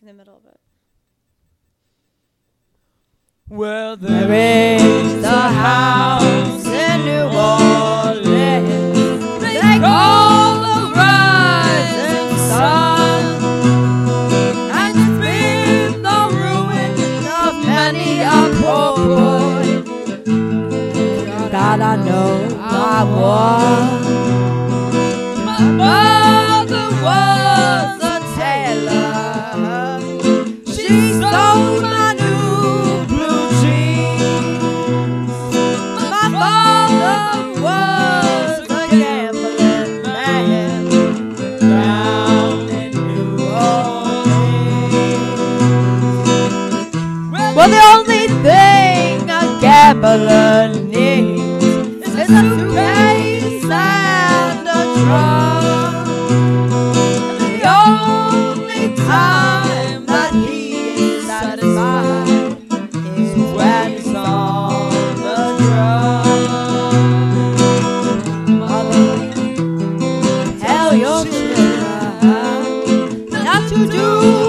in the middle of it. Well, There is a house in New Orleans they call the rising sun, and it's been the ruin of many a poor boy. God, I know I was. Is a suitcase and a. And the only time that he is satisfied is when he's on the drum. Mother, tell your children not to do